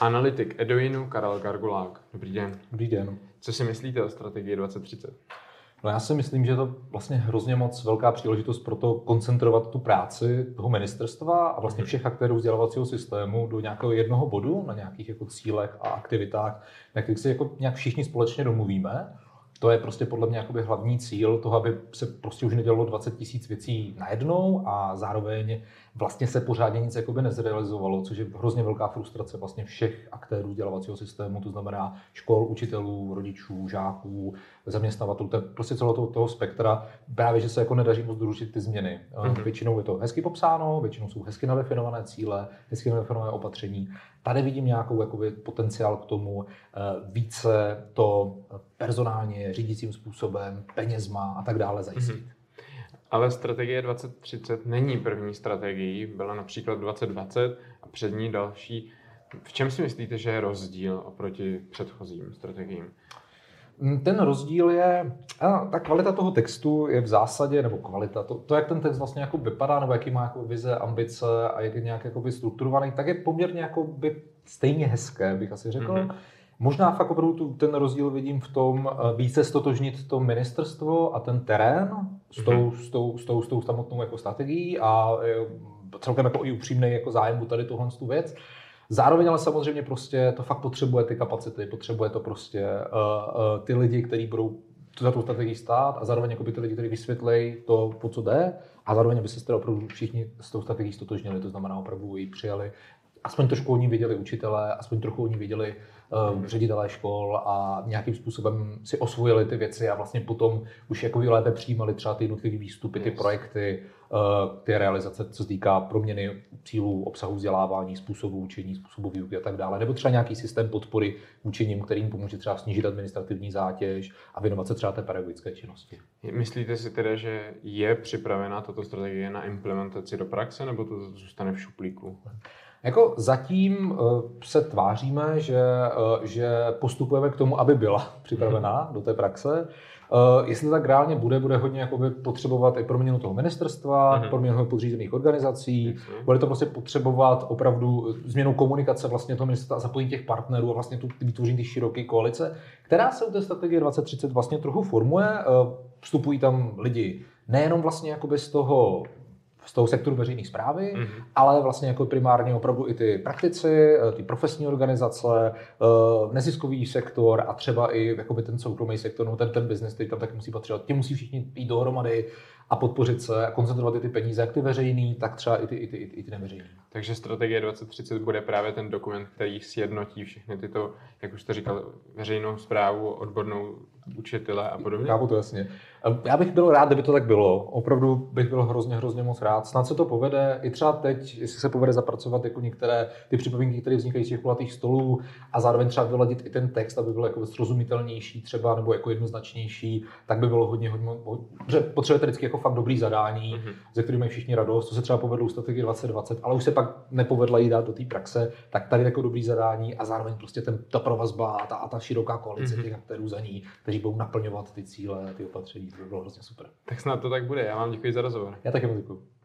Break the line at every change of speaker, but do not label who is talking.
Analytik Eduinu Karel Gargulák. Dobrý den.
Dobrý den.
Co si myslíte o strategii 2030?
No já si myslím, že je to vlastně hrozně moc velká příležitost pro to koncentrovat tu práci toho ministerstva a vlastně všech aktérů vzdělávacího systému do nějakého jednoho bodu, na nějakých jako cílech a aktivitách, na kterých si jako nějak všichni společně domluvíme to je prostě podle mě jakoby hlavní cíl toho, aby se prostě už nedělalo 20 tisíc věcí najednou a zároveň vlastně se pořádně nic jakoby nezrealizovalo, což je hrozně velká frustrace vlastně všech aktérů vzdělávacího systému, to znamená škol, učitelů, rodičů, žáků, zaměstnavatelů, to je prostě celého toho, toho spektra. Právě, že se jako nedaří moc doručit ty změny. Mm-hmm. Většinou je to hezky popsáno, většinou jsou hezky nadefinované cíle, hezky nadefinované opatření. Tady vidím nějakou jakoby, potenciál k tomu eh, více to personálně, řídícím způsobem, penězma a tak dále zajistit. Mm-hmm.
Ale strategie 2030 není první strategií, byla například 2020 a před ní další. V čem si myslíte, že je rozdíl oproti předchozím strategiím?
Mm, ten rozdíl je, a ta kvalita toho textu je v zásadě, nebo kvalita, to, to jak ten text vlastně jako vypadá, nebo jaký má jako vize, ambice a jak je nějak jakoby strukturovaný, tak je poměrně jakoby stejně hezké, bych asi řekl. Mm-hmm. Možná fakt opravdu ten rozdíl vidím v tom eh, více stotožnit to ministerstvo a ten terén s tou, mm-hmm. s tou, s tou, s tou samotnou jako strategií a eh, celkem jako i upřímný jako zájem tady tuhle tu věc. Zároveň ale samozřejmě prostě to fakt potřebuje ty kapacity, potřebuje to prostě uh, uh, ty lidi, kteří budou za tu strategii stát a zároveň jako by ty lidi, kteří vysvětlejí to, po co jde a zároveň, aby se teda opravdu všichni s tou strategií stotožnili, to znamená opravdu ji přijali. Aspoň trošku o ní věděli učitelé, aspoň trochu o ní věděli uh, ředitelé škol a nějakým způsobem si osvojili ty věci a vlastně potom už jako lépe přijímali třeba ty jednotlivé výstupy, ty projekty, uh, ty realizace, co se týká proměny cílů, obsahu vzdělávání, způsobu učení, způsobu výuky a tak dále. Nebo třeba nějaký systém podpory učením, kterým pomůže třeba snížit administrativní zátěž a věnovat se třeba té pedagogické činnosti.
Myslíte si teda, že je připravena tato strategie na implementaci do praxe, nebo to zůstane v šuplíku?
Jako zatím eh, se tváříme, že, eh, že postupujeme k tomu, aby byla připravená do té praxe. Uh, jestli to tak reálně bude, bude hodně jakoby potřebovat i proměnu toho ministerstva, mm-hmm. proměnu podřízených organizací, mm-hmm. bude to prostě potřebovat opravdu změnu komunikace vlastně toho ministerstva a zapojení těch partnerů a vlastně tu vytvoření těch široké koalice, která se u té strategie 2030 vlastně trochu formuje. Uh, vstupují tam lidi nejenom vlastně jakoby z toho z toho sektoru veřejné zprávy, mm-hmm. ale vlastně jako primárně opravdu i ty praktici, eh, ty profesní organizace, eh, neziskový sektor a třeba i jakoby ten soukromý sektor, no ten, ten biznes, který tam taky musí patřit. Ti musí všichni jít dohromady a podpořit se a koncentrovat i ty peníze, jak ty veřejný, tak třeba i ty, i ty, i ty neveřejný.
Takže strategie 2030 bude právě ten dokument, který sjednotí všechny tyto, jak už jste říkal, veřejnou zprávu, odbornou učitele a podobně?
Chápu to jasně. Já bych byl rád, kdyby to tak bylo. Opravdu bych byl hrozně, hrozně moc rád. Snad se to povede i třeba teď, jestli se povede zapracovat jako některé ty připomínky, které vznikají z těch kulatých stolů a zároveň třeba vyladit i ten text, aby byl jako srozumitelnější třeba nebo jako jednoznačnější, tak by bylo hodně, hodně, hodně potřebujete vždycky jako fakt dobrý zadání, mm-hmm. ze kterých mají všichni radost. To se třeba povedlo u strategie 2020, ale už se pak nepovedla jí dát do té praxe, tak tady jako dobrý zadání a zároveň prostě ten, ta provazba a ta, a ta široká koalice mm-hmm. těch aktérů za ní, kteří budou naplňovat ty cíle, ty opatření. To by bylo hrozně super.
Tak snad to tak bude. Já vám děkuji za rozhovor.
Já také moc děkuji.